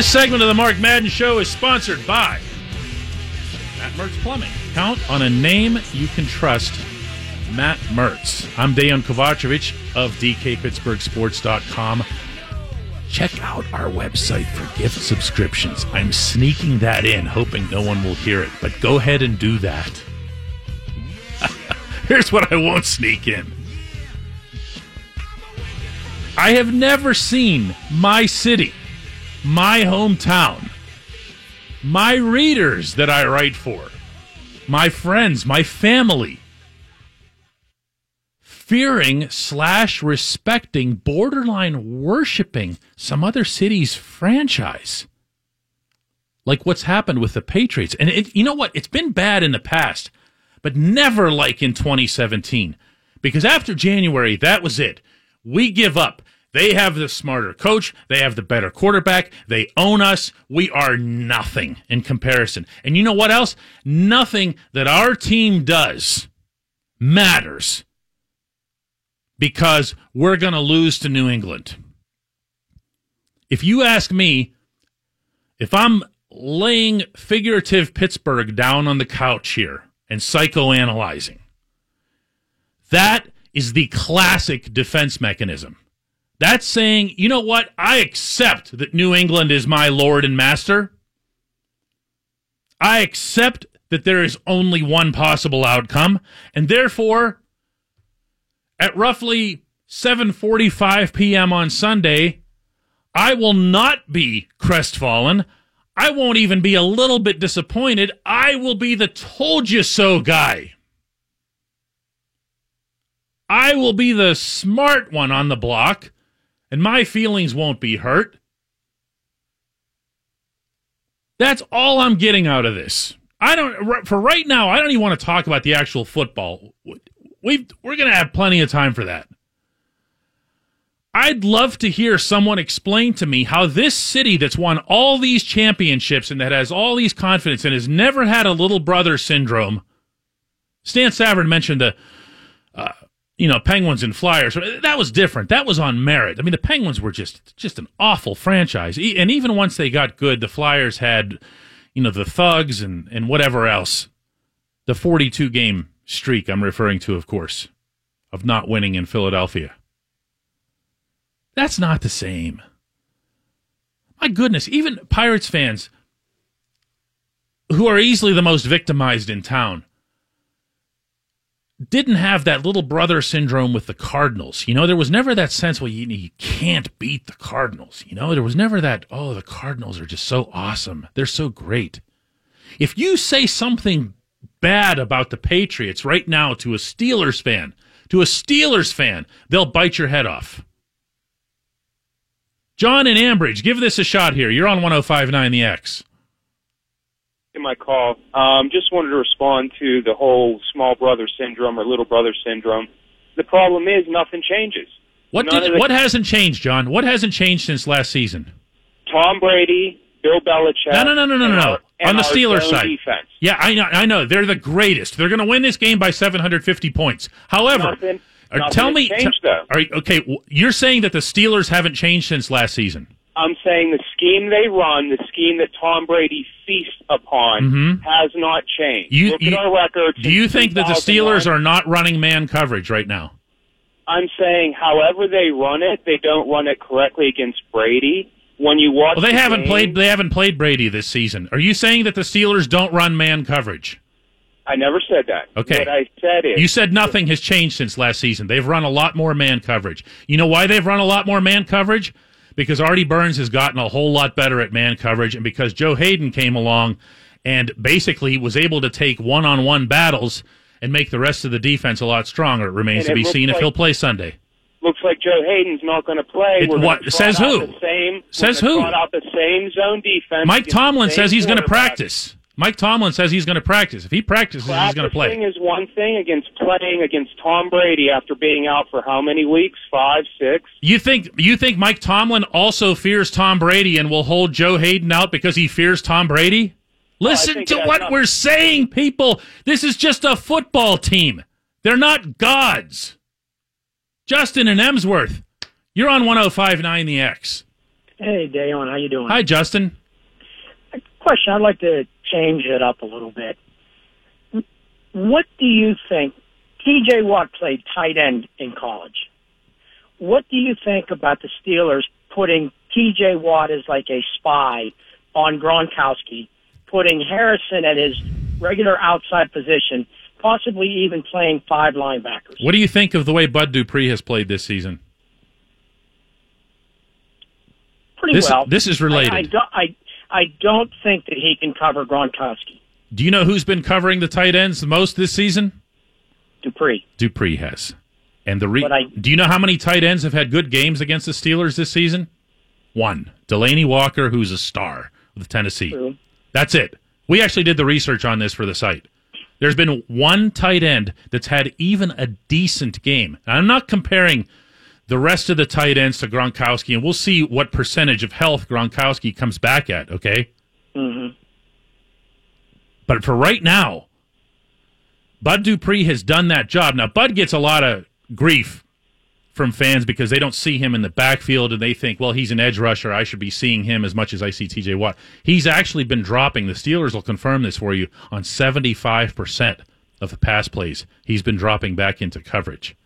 This segment of the Mark Madden Show is sponsored by Matt Mertz Plumbing. Count on a name you can trust, Matt Mertz. I'm Dejan Kovacevic of DKPittsburghSports.com. Check out our website for gift subscriptions. I'm sneaking that in, hoping no one will hear it, but go ahead and do that. Here's what I won't sneak in. I have never seen my city, my hometown, my readers that I write for, my friends, my family, fearing slash respecting, borderline worshiping some other city's franchise. Like what's happened with the Patriots. And it, you know what? It's been bad in the past, but never like in 2017. Because after January, that was it. We give up. They have the smarter coach. They have the better quarterback. They own us. We are nothing in comparison. And you know what else? Nothing that our team does matters because we're going to lose to New England. If you ask me, if I'm laying figurative Pittsburgh down on the couch here and psychoanalyzing, that is the classic defense mechanism. That's saying, you know what? I accept that New England is my Lord and Master. I accept that there is only one possible outcome, and therefore, at roughly 7:45 p.m. on Sunday, I will not be crestfallen. I won't even be a little bit disappointed. I will be the told you so guy. I will be the smart one on the block and my feelings won't be hurt. That's all I'm getting out of this. I don't for right now. I don't even want to talk about the actual football. We we're going to have plenty of time for that. I'd love to hear someone explain to me how this city that's won all these championships and that has all these confidence and has never had a little brother syndrome. Stan Savran mentioned the uh, you know, Penguins and Flyers. That was different. That was on merit. I mean, the Penguins were just just an awful franchise. And even once they got good, the Flyers had, you know, the thugs and and whatever else. The 42 game streak I'm referring to, of course, of not winning in Philadelphia. That's not the same. My goodness, even Pirates fans who are easily the most victimized in town didn't have that little brother syndrome with the Cardinals. You know, there was never that sense, well, you, you can't beat the Cardinals. You know, there was never that, oh, the Cardinals are just so awesome. They're so great. If you say something bad about the Patriots right now to a Steelers fan, to a Steelers fan, they'll bite your head off. John and Ambridge, give this a shot here. You're on 1059 The X in my call. Um, just wanted to respond to the whole small brother syndrome or little brother syndrome. The problem is nothing changes. What did, the, what hasn't changed, John? What hasn't changed since last season? Tom Brady, Bill Belichick. No, no, no, no, no, no. On the Steelers side. Defense. Yeah, I know. I know. They're the greatest. They're going to win this game by 750 points. However, nothing, uh, nothing tell me. Changed, t- okay, you're saying that the Steelers haven't changed since last season. I'm saying the scheme they run, the scheme that Tom Brady feasts upon, mm-hmm. has not changed. You, Look you, at our records. Do you think that the Steelers are not running man coverage right now? I'm saying, however they run it, they don't run it correctly against Brady. When you watch, well, they the haven't game, played. They haven't played Brady this season. Are you saying that the Steelers don't run man coverage? I never said that. Okay. What I said is you said nothing has changed since last season. They've run a lot more man coverage. You know why they've run a lot more man coverage? Because Artie Burns has gotten a whole lot better at man coverage, and because Joe Haden came along and basically was able to take one on one battles and make the rest of the defense a lot stronger. It remains to be seen like, if he'll play Sunday. Looks like Joe Haden's not going to play. It, what says who? Same, says who? Out the same zone defense. Mike Tomlin says he's going to practice. Mike Tomlin says he's going to practice. If he practices, Practicing he's going to play. is one thing against playing against Tom Brady after being out for how many weeks? Five, six. You think you think Mike Tomlin also fears Tom Brady and will hold Joe Haden out because he fears Tom Brady? Listen to what nothing. we're saying, people. This is just a football team. They're not gods. Justin and Emsworth, you're on 105.9 The X. Hey, Dejan, how you doing? Hi, Justin. Question. I'd like to change it up a little bit. What do you think? T.J. Watt played tight end in college. What do you think about the Steelers putting T.J. Watt as like a spy on Gronkowski, putting Harrison at his regular outside position, possibly even playing five linebackers? What do you think of the way Bud Dupree has played this season? Pretty This, well. this is related. I, I, I, I don't think that he can cover Gronkowski. do you know who's been covering the tight ends the most this season? Dupree. Dupree has. And the re- I- do you know how many tight ends have had good games against the Steelers this season? One. Delanie Walker, who's a star with Tennessee. True. That's it. We actually did the research on this for the site. There's been one tight end that's had even a decent game. Now, I'm not comparing the rest of the tight ends to Gronkowski, and we'll see what percentage of health Gronkowski comes back at, okay? Mm-hmm. But for right now, Bud Dupree has done that job. Now, Bud gets a lot of grief from fans because they don't see him in the backfield and they think, well, he's an edge rusher. I should be seeing him as much as I see TJ Watt. He's actually been dropping. The Steelers will confirm this for you on 75% of the pass plays. He's been dropping back into coverage.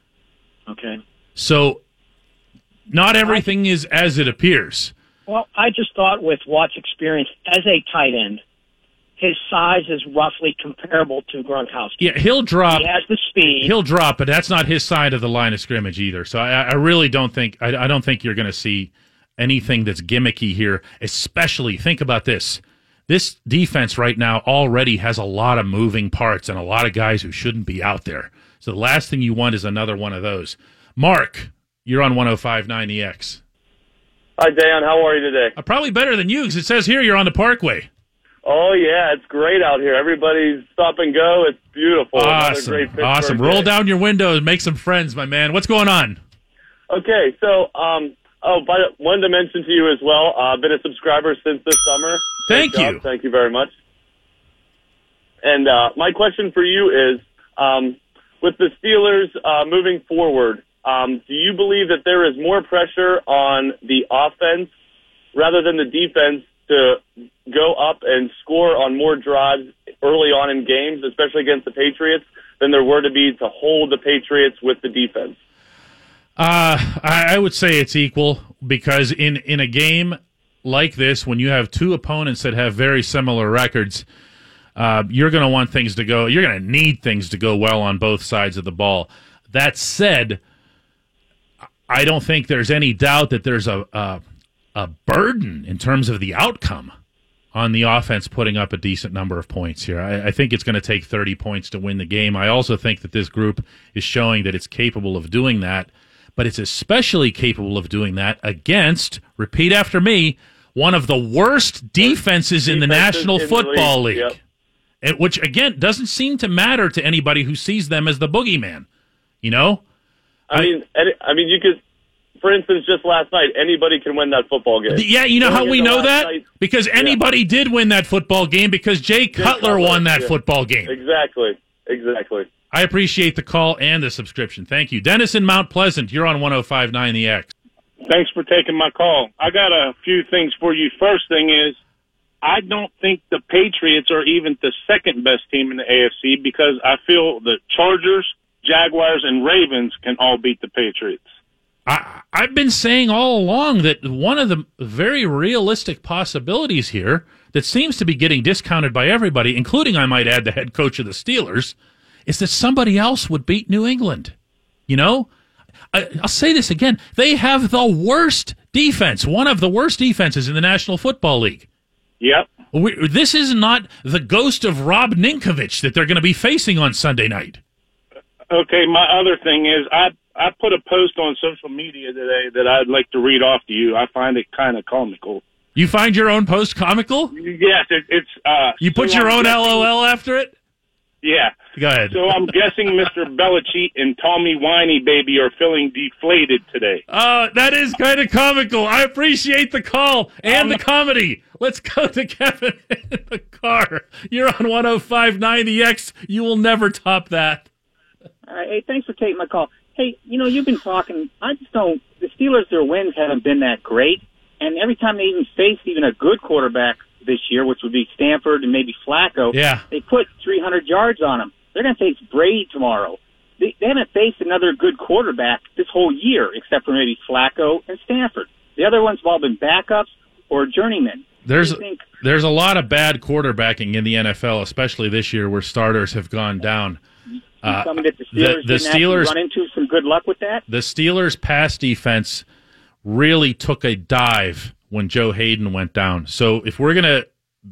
Okay. So, not everything is as it appears. Well, I just thought with Watt's experience as a tight end, his size is roughly comparable to Gronkowski. Yeah, he'll drop. He has the speed. He'll drop, but that's not his side of the line of scrimmage either. So I, I really don't think I, I don't think you're going to see anything that's gimmicky here. Especially think about this: this defense right now already has a lot of moving parts and a lot of guys who shouldn't be out there. So the last thing you want is another one of those. Mark, you're on 105.9 EX. Hi, Dan. How are you today? Uh, probably better than you because it says here you're on the Parkway. Oh yeah, it's great out here. Everybody's stop and go. It's beautiful. Awesome, awesome. day. Roll down your windows, and make some friends, my man. What's going on? Okay, so um, oh, but wanted to mention to you as well. I've uh, been a subscriber since this summer. Thank Great job. you. Thank you very much. And uh, my question for you is, um, with the Steelers uh, moving forward, um, do you believe that there is more pressure on the offense rather than the defense to go up and score on more drives early on in games, especially against the Patriots, than there were to be to hold the Patriots with the defense? Uh, I, would say it's equal because in, in a game like this, when you have two opponents that have very similar records, uh, you're going to want things to go. You're going to need things to go well on both sides of the ball. That said, I don't think there's any doubt that there's a a, a burden in terms of the outcome on the offense putting up a decent number of points here. I, I think it's going to take 30 points to win the game. I also think that this group is showing that it's capable of doing that, but it's especially capable of doing that against, repeat after me, one of the worst defenses in the National in the Football league, League. yep. Which, again, doesn't seem to matter to anybody who sees them as the boogeyman. You know? I mean, any, I mean, you could, for instance, just last night, anybody can win that football game. Yeah, you know Going how we know that? night- Because anybody did win that football game because Jay Cutler Cutler, won that yeah. football game. Exactly, exactly. I appreciate the call and the subscription. Thank you. Dennis in Mount Pleasant, you're on 1059 The X. Thanks for taking my call. I got a few things for you. First thing is, I don't think the Patriots are even the second best team in the AFC because I feel the Chargers, Jaguars, and Ravens can all beat the Patriots. I, I've been saying all along that one of the very realistic possibilities here that seems to be getting discounted by everybody, including, I might add, the head coach of the Steelers, is that somebody else would beat New England. You know? I, I'll say this again. They have the worst defense, one of the worst defenses in the National Football League. Yep. We, this is not the ghost of Rob Ninkovich that they're going to be facing on Sunday night. Okay, my other thing is I I put a post on social media today that I'd like to read off to you. I find it kind of comical. You find your own post comical? Yes, it, it's uh You put so your I'm own guessing- LOL after it? Yeah. Go ahead. So I'm guessing Mr. Belichick and Tommy Whiny Baby are feeling deflated today. Uh, that is kind of comical. I appreciate the call and the comedy. Let's go to Kevin in the car. You're on 105.9 The X. You will never top that. All right. Hey, thanks for taking my call. Hey, you know, you've been talking. I just don't. The Steelers, their wins haven't been that great. And every time they even faced even a good quarterback this year, which would be Stafford and maybe Flacco, Yeah. they put 300 yards on them. They're going to face Brady tomorrow. They, they haven't faced another good quarterback this whole year, except for maybe Flacco and Stafford. The other ones have all been backups or journeymen. There's think there's a lot of bad quarterbacking in the NFL, especially this year where starters have gone down. Uh, something that the the- Steelers the didn't Steelers- run into some good luck with that. the Steelers' pass defense really took a dive when Joe Haden went down. So if we're going to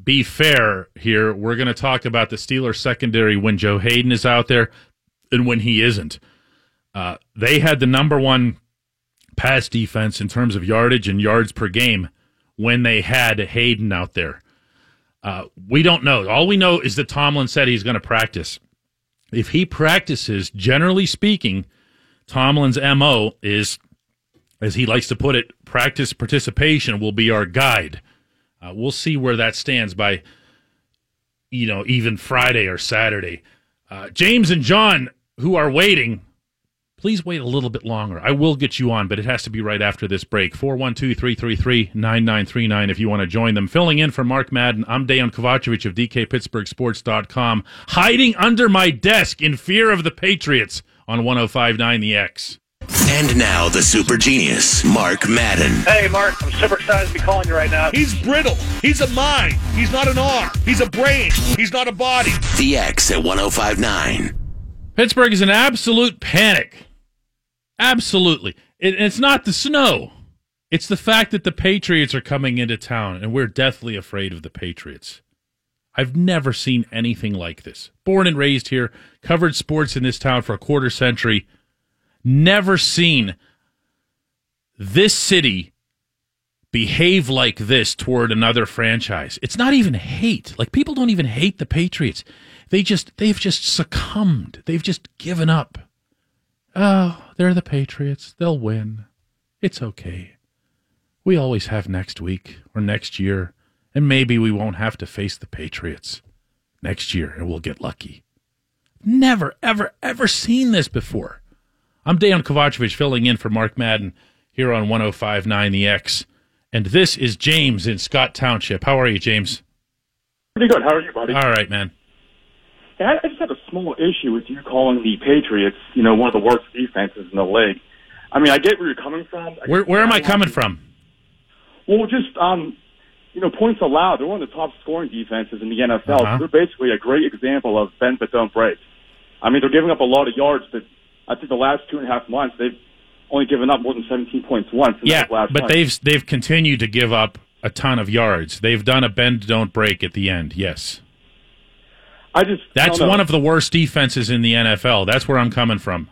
be fair here, we're going to talk about the Steelers' secondary when Joe Haden is out there and when he isn't. Uh, they had the number one pass defense in terms of yardage and yards per game when they had Haden out there. Uh, we don't know. All we know is that Tomlin said he's going to practice. If he practices, generally speaking, Tomlin's MO is, as he likes to put it, practice participation will be our guide. Uh, we'll see where that stands by, you know, even Friday or Saturday. Uh, James and John, who are waiting, please wait a little bit longer. I will get you on, but it has to be right after this break. 412 333 9939 if you want to join them. Filling in for Mark Madden, I'm Dejan Kovacevic of DKPittsburghSports.com, hiding under my desk in fear of the Patriots on 1059 The X. And now the super genius, Mark Madden. Hey, Mark, I'm super excited to be calling you right now. He's brittle. He's a mind. He's not an arm. He's a brain. He's not a body. The X at 1059. Pittsburgh is in absolute panic. Absolutely. It, it's not the snow. It's the fact that the Patriots are coming into town, and we're deathly afraid of the Patriots. I've never seen anything like this. Born and raised here, covered sports in this town for a quarter century. Never seen this city behave like this toward another franchise. It's not even hate. Like people don't even hate the Patriots. They just they've just succumbed. They've just given up. Oh, they're the Patriots. They'll win. It's okay. We always have next week or next year, and maybe we won't have to face the Patriots next year and we'll get lucky. Never, ever, ever seen this before. I'm Dan Kovacevic filling in for Mark Madden here on 1059 The X. And this is James in Scott Township. How are you, James? Pretty good. How are you, buddy? All right, man. Yeah, I I just have a small issue with you calling the Patriots, you know, one of the worst defenses in the league. I mean, I get where you're coming from. I Where, where am I coming from? Well, just um, you know, points allowed. They're one of the top scoring defenses in the NFL. Uh-huh. They're basically a great example of bend but don't break. I mean, they're giving up a lot of yards, but I think the last two and a half months they've only given up more than 17 points once. In Yeah, last but month. they've they've continued to give up a ton of yards. They've done a bend don't break at the end. Yes, I just that's don't one of the worst defenses in the NFL. That's where I'm coming from.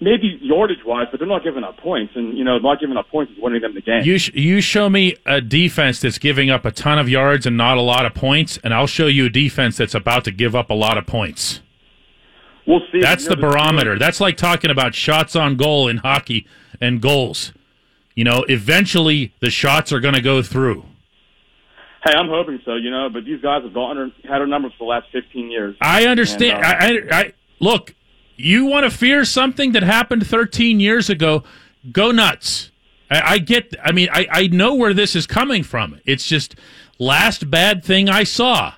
maybe yardage wise, but they're not giving up points, and you know, not giving up points is winning them the game. You sh- you show me a defense that's giving up a ton of yards and not a lot of points, and I'll show you a defense that's about to give up a lot of points. we'll see. That's You the barometer. That's like talking about shots on goal in hockey and goals. You know, eventually the shots are going to go through. Hey, I'm hoping so, you know, but these guys have gotten had our numbers for the last 15 years. I understand. And, uh, I, I, I look. You want to fear something that happened 13 years ago? Go nuts. I, I get. I mean, I, I know where this is coming from. It's just last bad thing I saw.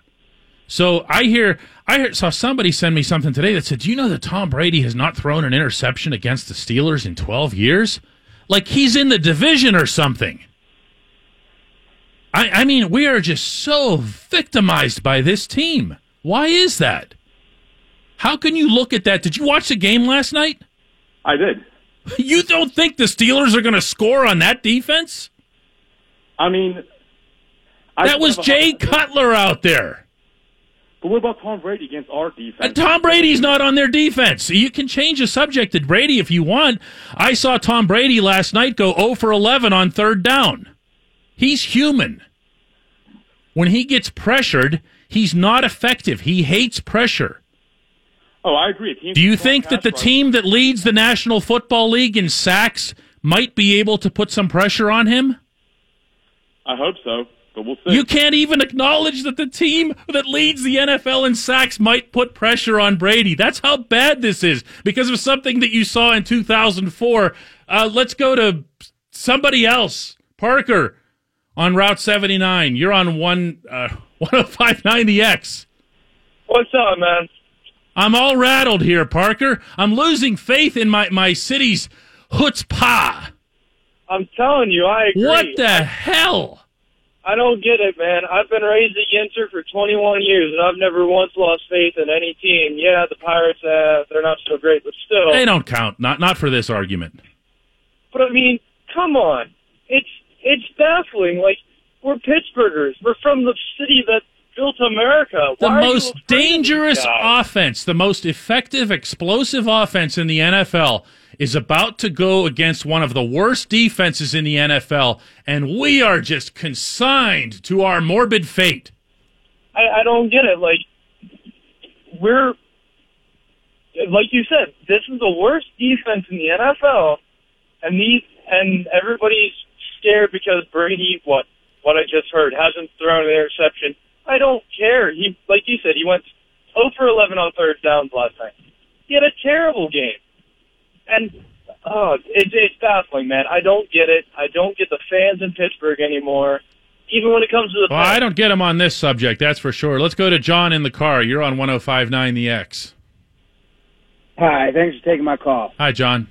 So I hear. I hear, saw somebody send me something today that said, "Do you know that Tom Brady has not thrown an interception against the Steelers in 12 years? Like he's in the division or something." I, I mean, we are just so victimized by this team. Why is that? How can you look at that? Did you watch the game last night? I did. You don't think the Steelers are going to score on that defense? I mean, I That was Jay Cutler out there. But what about Tom Brady against our defense? And Tom Brady's not on their defense. You can change the subject to Brady if you want. I saw Tom Brady last night go 0 for 11 on third down. He's human. When he gets pressured, he's not effective. He hates pressure. Oh, I agree. Do you think that the team that leads the National Football League in sacks might be able to put some pressure on him? I hope so, but we'll see. You can't even acknowledge that the team that leads the NFL in sacks might put pressure on Brady. That's how bad this is because of something that you saw in 2004. Uh, let's go to somebody else. Parker on Route 79. You're on one uh, 1059 the X. What's up, man? I'm all rattled here, Parker. I'm losing faith in my, my city's chutzpah. I'm telling you, I agree. What the hell? I don't get it, man. I've been raised a Yinzer for 21 years, and I've never once lost faith in any team. Yeah, the Pirates, uh, they're not so great, but still. They don't count. Not not for this argument. But I mean, come on. It's it's baffling. Like we're Pittsburghers. We're from the city that built America. The Why you most dangerous offense, the most effective, explosive offense in the NFL is about to go against one of the worst defenses in the NFL, and we are just consigned to our morbid fate. I, I don't get it. Like we're like you said, this is the worst defense in the NFL, and these and everybody's scared because Brady, what what I just heard, hasn't thrown an interception. I don't care. He like you said, he went 0 for 11 on third downs last night. He had a terrible game, and oh, it's it's baffling, man. I don't get it. I don't get the fans in Pittsburgh anymore. Even when it comes to the Well, I don't get him on this subject, that's for sure. Let's go to John in the car. You're on 1059 The X. Hi, thanks for taking my call. Hi, John.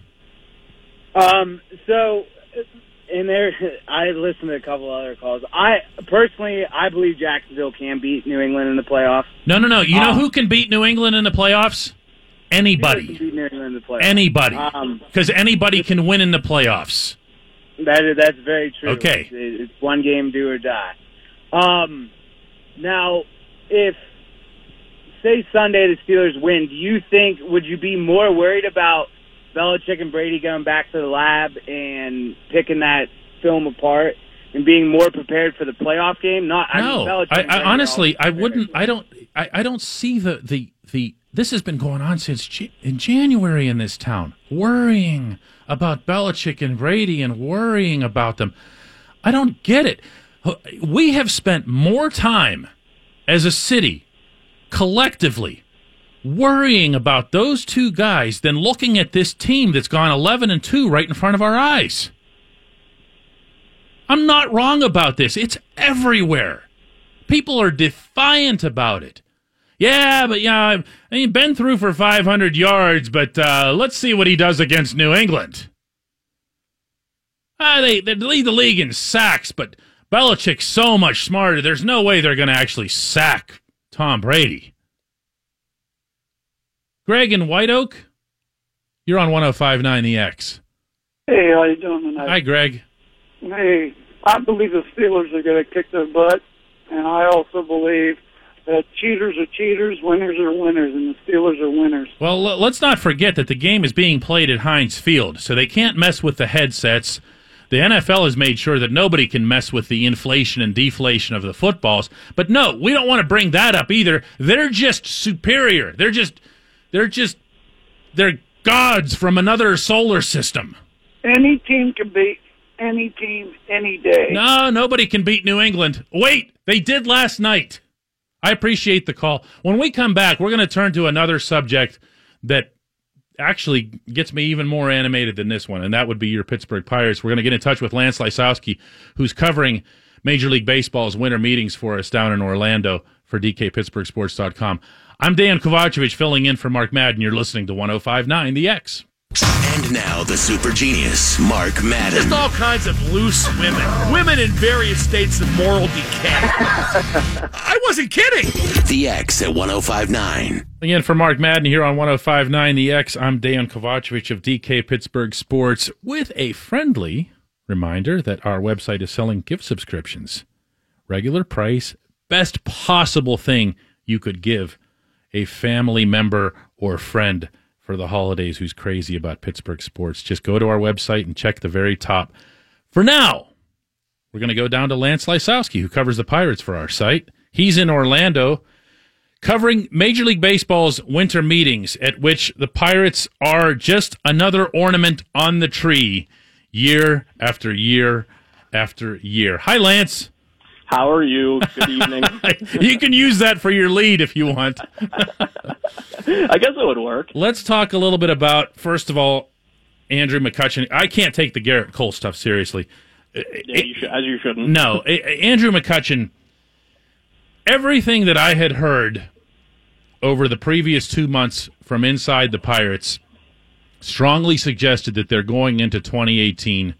Um, so in there, I listened to a couple other calls. I personally, I believe Jacksonville can beat New England in the playoffs. No, no, no. You know Um, who can beat New England in the playoffs? Anybody. Can beat New England in the playoffs. Anybody. Um, Because anybody can win in the playoffs. That is, that's very true. Okay. It's, it's one game, do or die. Um, now, if say Sunday the Steelers win, do you think would you be more worried about Belichick and Brady going back to the lab and picking that film apart and being more prepared for the playoff game? Not I mean, Belichick I, I honestly, I wouldn't. I don't. I, I don't see the the the. This has been going on since J- in January in this town. Worrying about Belichick and Brady and worrying about them. I don't get it. We have spent more time as a city collectively worrying about those two guys than looking at this team that's gone 11 and 2 right in front of our eyes. I'm not wrong about this. It's everywhere. People are defiant about it. Yeah, but yeah, I mean, been through for 500 yards, but uh, let's see what he does against New England. Ah, they, they lead the league in sacks, but Belichick's so much smarter. There's no way they're going to actually sack Tom Brady. Greg in White Oak, you're on 1059 The X. Hey, how you doing tonight? Hi, Greg. Hey, I believe the Steelers are going to kick their butt, and I also believe that cheaters are cheaters, winners are winners, and the Steelers are winners. Well, let's not forget that the game is being played at Heinz Field, so they can't mess with the headsets. The NFL has made sure that nobody can mess with the inflation and deflation of the footballs. But no, we don't want to bring that up either. They're just superior. They're just, they're just, they're gods from another solar system. Any team can beat any team any day. No, nobody can beat New England. Wait, they did last night. I appreciate the call. When we come back, we're going to turn to another subject that actually gets me even more animated than this one, and that would be your Pittsburgh Pirates. We're going to get in touch with Lance Lysowski, who's covering Major League Baseball's winter meetings for us down in Orlando for DKPittsburghSports.com. I'm Dan Kovacevic filling in for Mark Madden. You're listening to 1059 The X. And now the super genius, Mark Madden. Just all kinds of loose women. Women in various states of moral decay. I wasn't kidding. The X at 1059. Again, for Mark Madden here on 1059 The X, I'm Dan Kovacevic of DK Pittsburgh Sports with a friendly reminder that our website is selling gift subscriptions. Regular price, best possible thing you could give a family member or friend for the holidays who's crazy about Pittsburgh sports. Just go to our website and check the very top. For now, we're going to go down to Lance Lysowski, who covers the Pirates for our site. He's in Orlando covering Major League Baseball's winter meetings, at which the Pirates are just another ornament on the tree year after year after year. Hi, Lance. How are you? Good evening. you can use that for your lead if you want. I guess it would work. Let's talk a little bit about, first of all, Andrew McCutcheon. I can't take the Gerrit Cole stuff seriously. Yeah, you should, as you shouldn't. No, Andrew McCutcheon. Everything that I had heard over the previous two months from inside the Pirates strongly suggested that they're going into 2018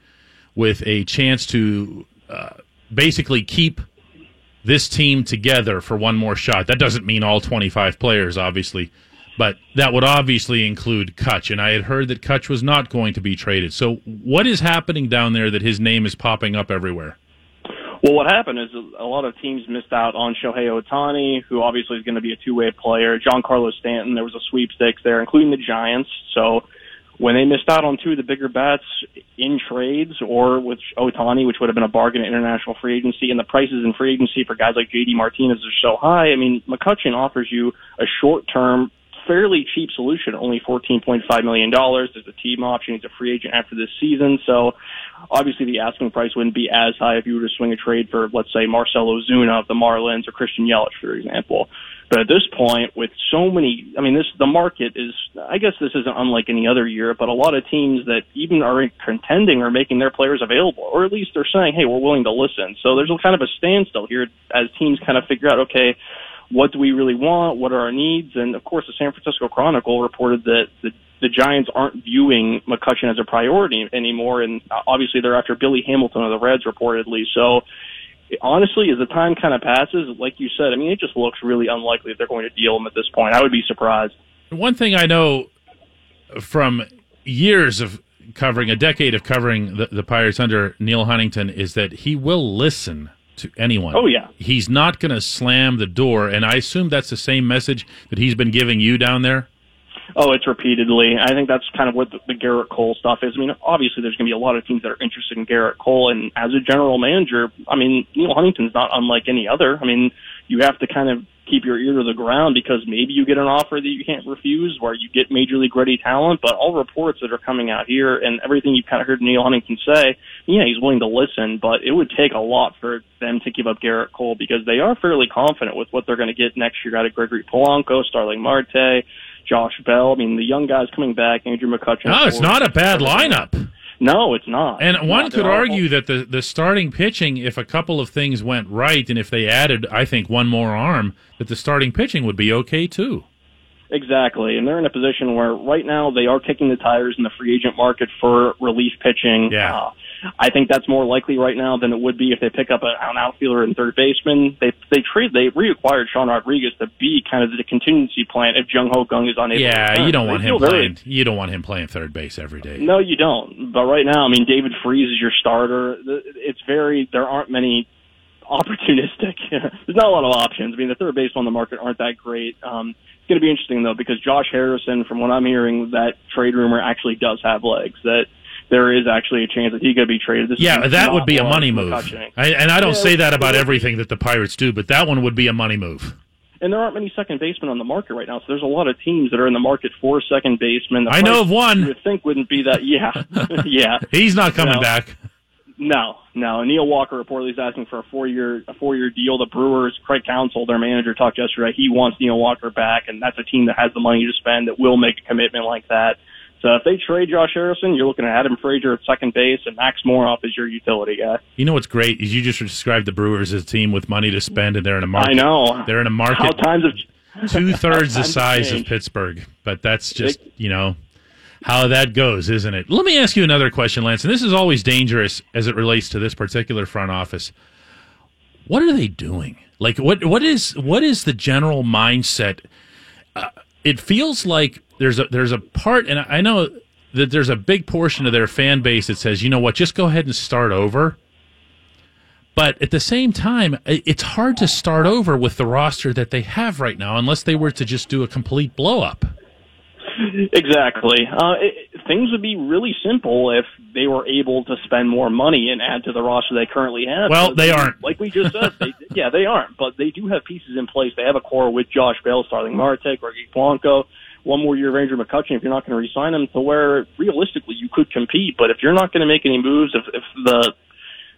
with a chance to uh, basically keep this team together for one more shot. That doesn't mean all 25 players, obviously, but that would obviously include Kutch. And I had heard that Kutch was not going to be traded. So, what is happening down there that his name is popping up everywhere? Well, what happened is a lot of teams missed out on Shohei Ohtani, who obviously is going to be a two-way player. Giancarlo Stanton, there was a sweepstakes there, including the Giants. So when they missed out on two of the bigger bats in trades or with Ohtani, which would have been a bargain in international free agency, and the prices in free agency for guys like JD Martinez are so high, I mean, McCutcheon offers you a short-term, fairly cheap solution, only $14.5 million. There's a team option. He's a free agent after this season. So obviously the asking price wouldn't be as high if you were to swing a trade for, let's say, Marcell Ozuna of the Marlins or Christian Yelich, for example. But at this point, with so many, I mean, this the market is. I guess this isn't unlike any other year, but a lot of teams that even are contending are making their players available, or at least they're saying, "Hey, we're willing to listen." So there's a kind of a standstill here as teams kind of figure out, okay, what do we really want? What are our needs? And of course, the San Francisco Chronicle reported that the the Giants aren't viewing McCutcheon as a priority anymore, and uh, obviously they're after Billy Hamilton of the Reds reportedly. So honestly, as the time kind of passes, like you said, I mean, it just looks really unlikely that they're going to deal him at this point. I would be surprised. One thing I know from years of covering, a decade of covering the, the Pirates under Neal Huntington, is that he will listen to anyone. Oh, yeah. He's not going to slam the door, and I assume that's the same message that he's been giving you down there. Oh, it's repeatedly. I think that's kind of what the, the Gerrit Cole stuff is. I mean, obviously, there's going to be a lot of teams that are interested in Gerrit Cole, and as a general manager, I mean, Neal Huntington's not unlike any other. I mean, you have to kind of keep your ear to the ground because maybe you get an offer that you can't refuse, where you get major league ready talent. But all reports that are coming out here and everything you kind of heard Neal Huntington say, yeah, he's willing to listen, but it would take a lot for them to give up Gerrit Cole because they are fairly confident with what they're going to get next year out of Gregory Polanco, Starling Marte. Josh Bell. I mean, the young guys coming back, Andrew McCutcheon. No, it's not a bad lineup. No, it's not. And It's one not. could argue that the, the starting pitching, if a couple of things went right, and if they added, I think, one more arm, that the starting pitching would be okay too. Exactly, and they're in a position where right now they are kicking the tires in the free agent market for relief pitching. Yeah. Uh, I think that's more likely right now than it would be if they pick up a, an outfielder and third baseman. They they trade they reacquired Sean Rodriguez to be kind of the contingency plan if Jung Ho Kang is unable. to Yeah, return. you don't They want him playing. You don't want him playing third base every day. No, you don't. But right now, I mean, David Freese is your starter. It's very there aren't many opportunistic. There's not a lot of options. I mean, the third base on the market aren't that great. Um, going to be interesting though because Josh Harrison, from what I'm hearing, that trade rumor actually does have legs. That there is actually a chance that he could be traded. This Yeah, that would be a money move. I, and I don't Yeah, say that about everything that the Pirates do, but that one would be a money move. And there aren't many second basemen on the market right now, so there's a lot of teams that are in the market for second basemen. I know of one. You would think wouldn't be that. Yeah, yeah. He's not coming No. back. No, no. Neil Walker reportedly is asking for a four year a four year deal. The Brewers, Craig Counsell, their manager, talked yesterday. He wants Neil Walker back, and that's a team that has the money to spend that will make a commitment like that. So if they trade Josh Harrison, you're looking at Adam Frazier at second base, and Max Moroff as your utility guy. You know what's great is you just described the Brewers as a team with money to spend, and they're in a market. I know. they're in a market. How times have two thirds the size of. Pittsburgh. But that's just you know how that goes, isn't it? Let me ask you another question, Lance. And this is always dangerous as it relates to this particular front office. What are they doing? Like what what is what is the general mindset? Uh, it feels like there's a there's a part, and I know that there's a big portion of their fan base that says, you know what, just go ahead and start over. But at the same time, it's hard to start over with the roster that they have right now, unless they were to just do a complete blow up. Exactly. Uh, it, things would be really simple if they were able to spend more money and add to the roster they currently have. Well, they aren't. Like we just said, they, yeah, they aren't. But they do have pieces in place. They have a core with Josh Bell, Starling Marte, Gregory Polanco, one more year of Andrew McCutcheon. If you're not going to re-sign him, to where realistically you could compete. But if you're not going to make any moves, if, if the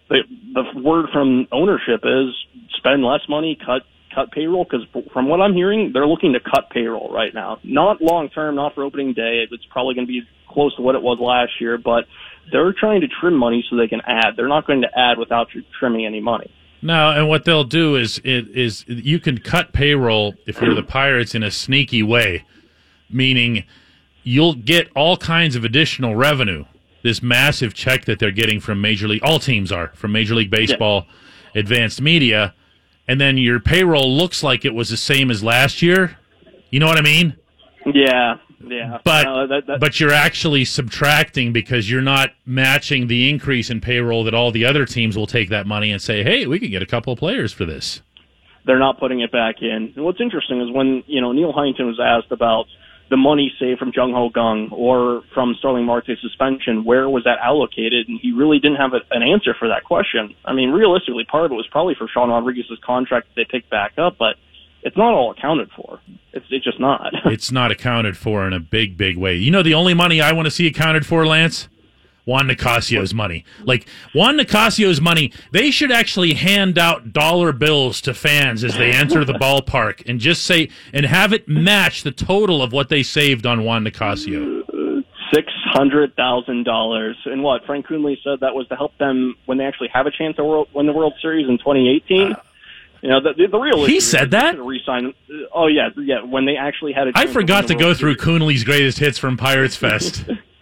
the the word from ownership is spend less money, cut cut payroll because from what I'm hearing, they're looking to cut payroll right now. Not long term, not for opening day. It's probably going to be close to what it was last year, but they're trying to trim money so they can add. They're not going to add without trimming any money. No, and what they'll do is it is you can cut payroll if you're the Pirates in a sneaky way, meaning you'll get all kinds of additional revenue. This massive check that they're getting from Major League, all teams are from Major League Baseball, Advanced Media, and then your payroll looks like it was the same as last year. You know what I mean? Yeah, yeah. But No, that, that, but you're actually subtracting because you're not matching the increase in payroll that all the other teams will take that money and say, "Hey, we could get a couple of players for this." they're not putting it back in. And what's interesting is when you know Neal Huntington was asked about the money saved from Jung Ho Kang or from Starling Marte's suspension, where was that allocated? And he really didn't have a, an answer for that question. I mean, realistically, part of it was probably for Sean Rodriguez's contract that they picked back up, but it's not all accounted for. It's it's just not. it's not accounted for in a big, big way. You know, the only money I want to see accounted for, Lance, Juan Nicasio's money. Like Juan Nicasio's money, they should actually hand out dollar bills to fans as they enter the ballpark and just say and have it match the total of what they saved on Juan Nicasio. Six hundred thousand dollars, and what Frank Coonelly said that was to help them when they actually have a chance to world, win the World Series in 2018. Uh. you know, the, the, the real He said that? should've uh, Oh yeah, yeah. When they actually had a I forgot to the go World through Coonelly's greatest hits from Pirates Fest.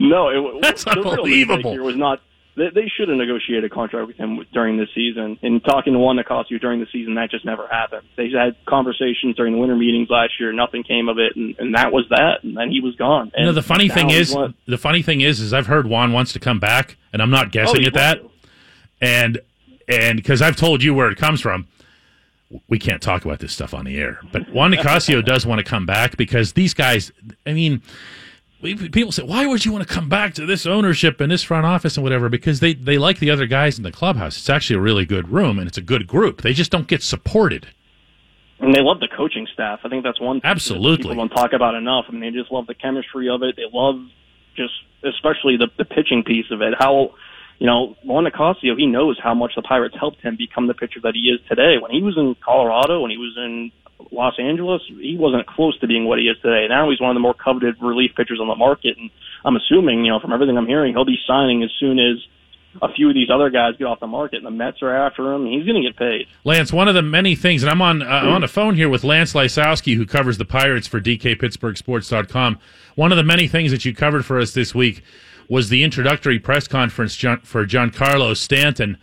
no, it, That's the real unbelievable. Here was not. They, they should have negotiated a contract with him during the season. And talking to Juan Nicasio during the season, that just never happened. They had conversations during the winter meetings last year. Nothing came of it, and, and that was that. And then he was gone. You know, And the funny thing is, the funny thing is, is I've heard Juan wants to come back, and I'm not oh, guessing he at that. And and because I've told you where it comes from, we can't talk about this stuff on the air. But Juan Nicasio does want to come back because these guys. I mean, people say, why would you want to come back to this ownership and this front office and whatever? Because they they like the other guys in the clubhouse. It's actually a really good room and it's a good group. They just don't get supported. And they love the coaching staff. I think that's one thing that Absolutely. people don't talk about enough. I mean, they just love the chemistry of it. They love just, especially the, the pitching piece of it. How, you know, Juan Nicasio, he knows how much the Pirates helped him become the pitcher that he is today. When he was in Colorado, when he was in Los Angeles, he wasn't close to being what he is today. Now he's one of the more coveted relief pitchers on the market. And I'm assuming, you know, from everything I'm hearing, he'll be signing as soon as a few of these other guys get off the market and the Mets are after him. He's going to get paid. Lance, one of the many things, and I'm on uh, I'm on the phone here with Lance Lysowski, who covers the Pirates for DKPittsburghSports.com. One of the many things that you covered for us this week was the introductory press conference for Giancarlo Stanton.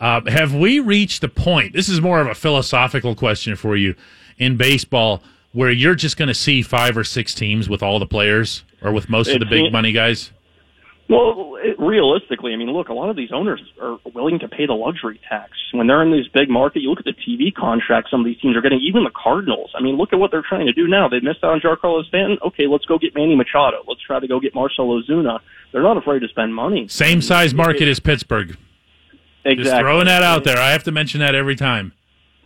Uh, have we reached the point? This is more of a philosophical question for you in baseball, where you're just going to see five or six teams with all the players, or with most of the big money guys. Well, it, realistically, I mean, look, a lot of these owners are willing to pay the luxury tax when they're in these big market. You look at the TV contracts some of these teams are getting. Even the Cardinals. I mean, look at what they're trying to do now. They missed out on Giancarlo Stanton. Okay, let's go get Manny Machado. Let's try to go get Marcelo Ozuna. They're not afraid to spend money. Same size market as Pittsburgh. Exactly. Just throwing that out there. I have to mention that every time.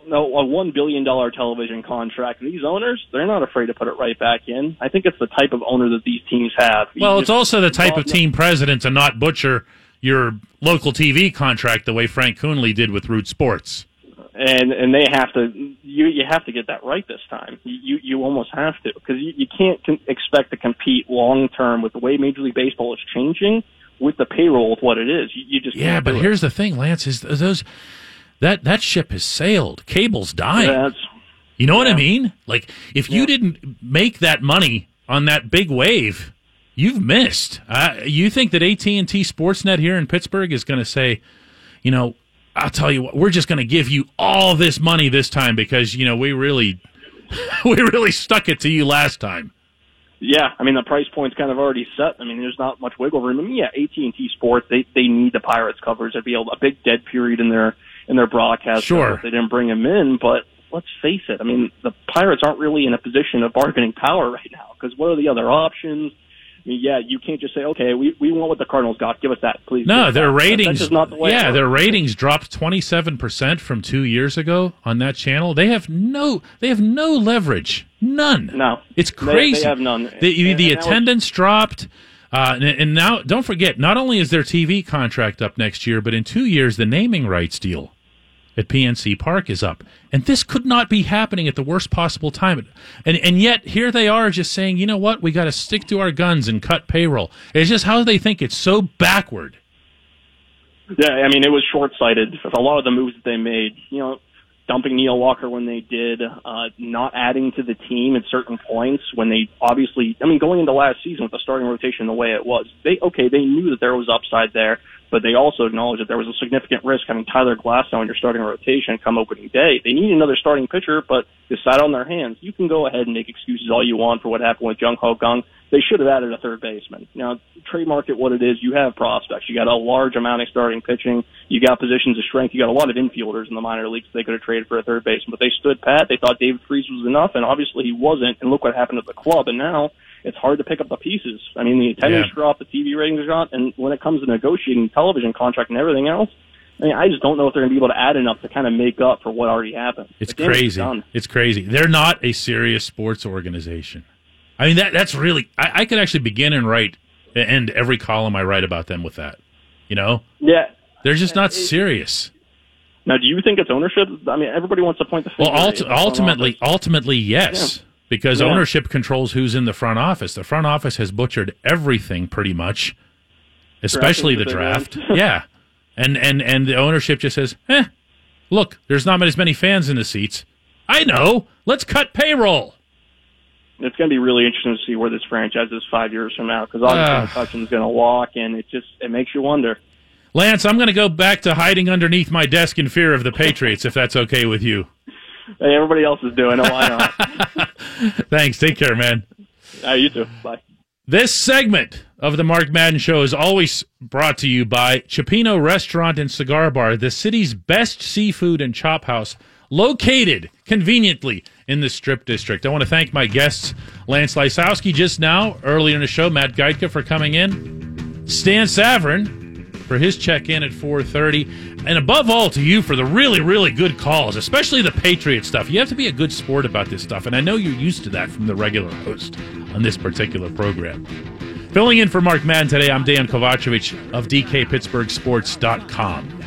No, a one billion dollar television contract. And these owners, they're not afraid to put it right back in. I think it's the type of owner that these teams have. You Well, it's also the type of team president to not butcher your local TV contract the way Frank Coonelly did with Root Sports. and and they have to you you have to get that right this time. You you almost have to because you, you can't con- expect to compete long term with the way Major League Baseball is changing with the payroll with what it is. You, you just Yeah, but do it. here's the thing, Lance, is those that that ship has sailed. Cable's dying. That's- you know what I mean? Like if you didn't make that money on that big wave, you've missed. Uh, you think that AT&T Sportsnet here in Pittsburgh is going to say, you know, I'll tell you what, we're just going to give you all this money this time because, you know, we really we really stuck it to you last time. Yeah, I mean the price point's kind of already set. I mean there's not much wiggle room. I mean, yeah, AT and T Sports they they need the Pirates covers. There'd be a, a big dead period in their in their broadcast. Sure. they didn't bring him in, but let's face it. I mean the Pirates aren't really in a position of bargaining power right now because what are the other options? I mean, yeah, you can't just say, okay, we we want what the Cardinals got. Give us that, please. No, their that. Ratings. That's just not the way. yeah, their ratings dropped twenty seven percent from two years ago on that channel. They have no, they have no leverage, none. No, it's They- they crazy. have none. The, And- the and attendance dropped, uh, and, and now don't forget. Not only is their TV contract up next year, but in two years the naming rights deal at PNC Park is up. And this could not be happening at the worst possible time. And and yet here they are just saying, you know what, we got to stick to our guns and cut payroll. It's just how they think it's so backward. Yeah, I mean, it was short sighted. A lot of the moves that they made, you know, dumping Neil Walker when they did, uh, not adding to the team at certain points when they obviously, I mean, going into last season with the starting rotation the way it was, they, okay, they knew that there was upside there, but they also acknowledged that there was a significant risk having Tyler Glasnow in your starting rotation come opening day. They need another starting pitcher, but they sat on their hands. You can go ahead and make excuses all you want for what happened with Jung Ho Kang. They should have added a third baseman. Now, trade market what it is, you have prospects. You got a large amount of starting pitching. You got positions of strength. You got a lot of infielders in the minor leagues they could have traded for a third baseman, but they stood pat. They thought David Freese was enough, and obviously he wasn't. And look what happened to the club. And now it's hard to pick up the pieces. I mean, the attendance Yeah. drop, the TV ratings dropped, and when it comes to negotiating television contract and everything else, I mean, I just don't know if they're going to be able to add enough to kind of make up for what already happened. It's The game is crazy. It's crazy. They're not a serious sports organization. I mean that that's really I, I could actually begin and write end every column I write about them with that. You know? Yeah. They're just not serious. Now, do you think it's ownership? I mean, everybody wants to point the finger. Well, at the ulti- front ultimately, ultimately, yes, Yeah. because Yeah. ownership controls who's in the front office. The front office has butchered everything pretty much, especially the draft. yeah, and and and the ownership just says, "Eh, look, there's not as many fans in the seats. I know. Let's cut payroll." It's going to be really interesting to see where this franchise is five years from now because obviously Ah. McCutcheon's going to walk, and it just it makes you wonder. Lance, I'm going to go back to hiding underneath my desk in fear of the Patriots, if that's okay with you. Hey, everybody else is doing it. Why not? Thanks. Take care, man. uh, you too. Bye. This segment of the Mark Madden Show is always brought to you by Cioppino Restaurant and Cigar Bar, the city's best seafood and chop house, located conveniently in the Strip District. I want to thank my guests, Lance Lysowski just now, earlier in the show, Matt Gajtka for coming in, Stan Savran for his check-in at 4.30, and above all to you for the really, really good calls, especially the Patriot stuff. You have to be a good sport about this stuff, and I know you're used to that from the regular host on this particular program. Filling in for Mark Madden today, I'm Dejan Kovacevic of DKPittsburghSports.com.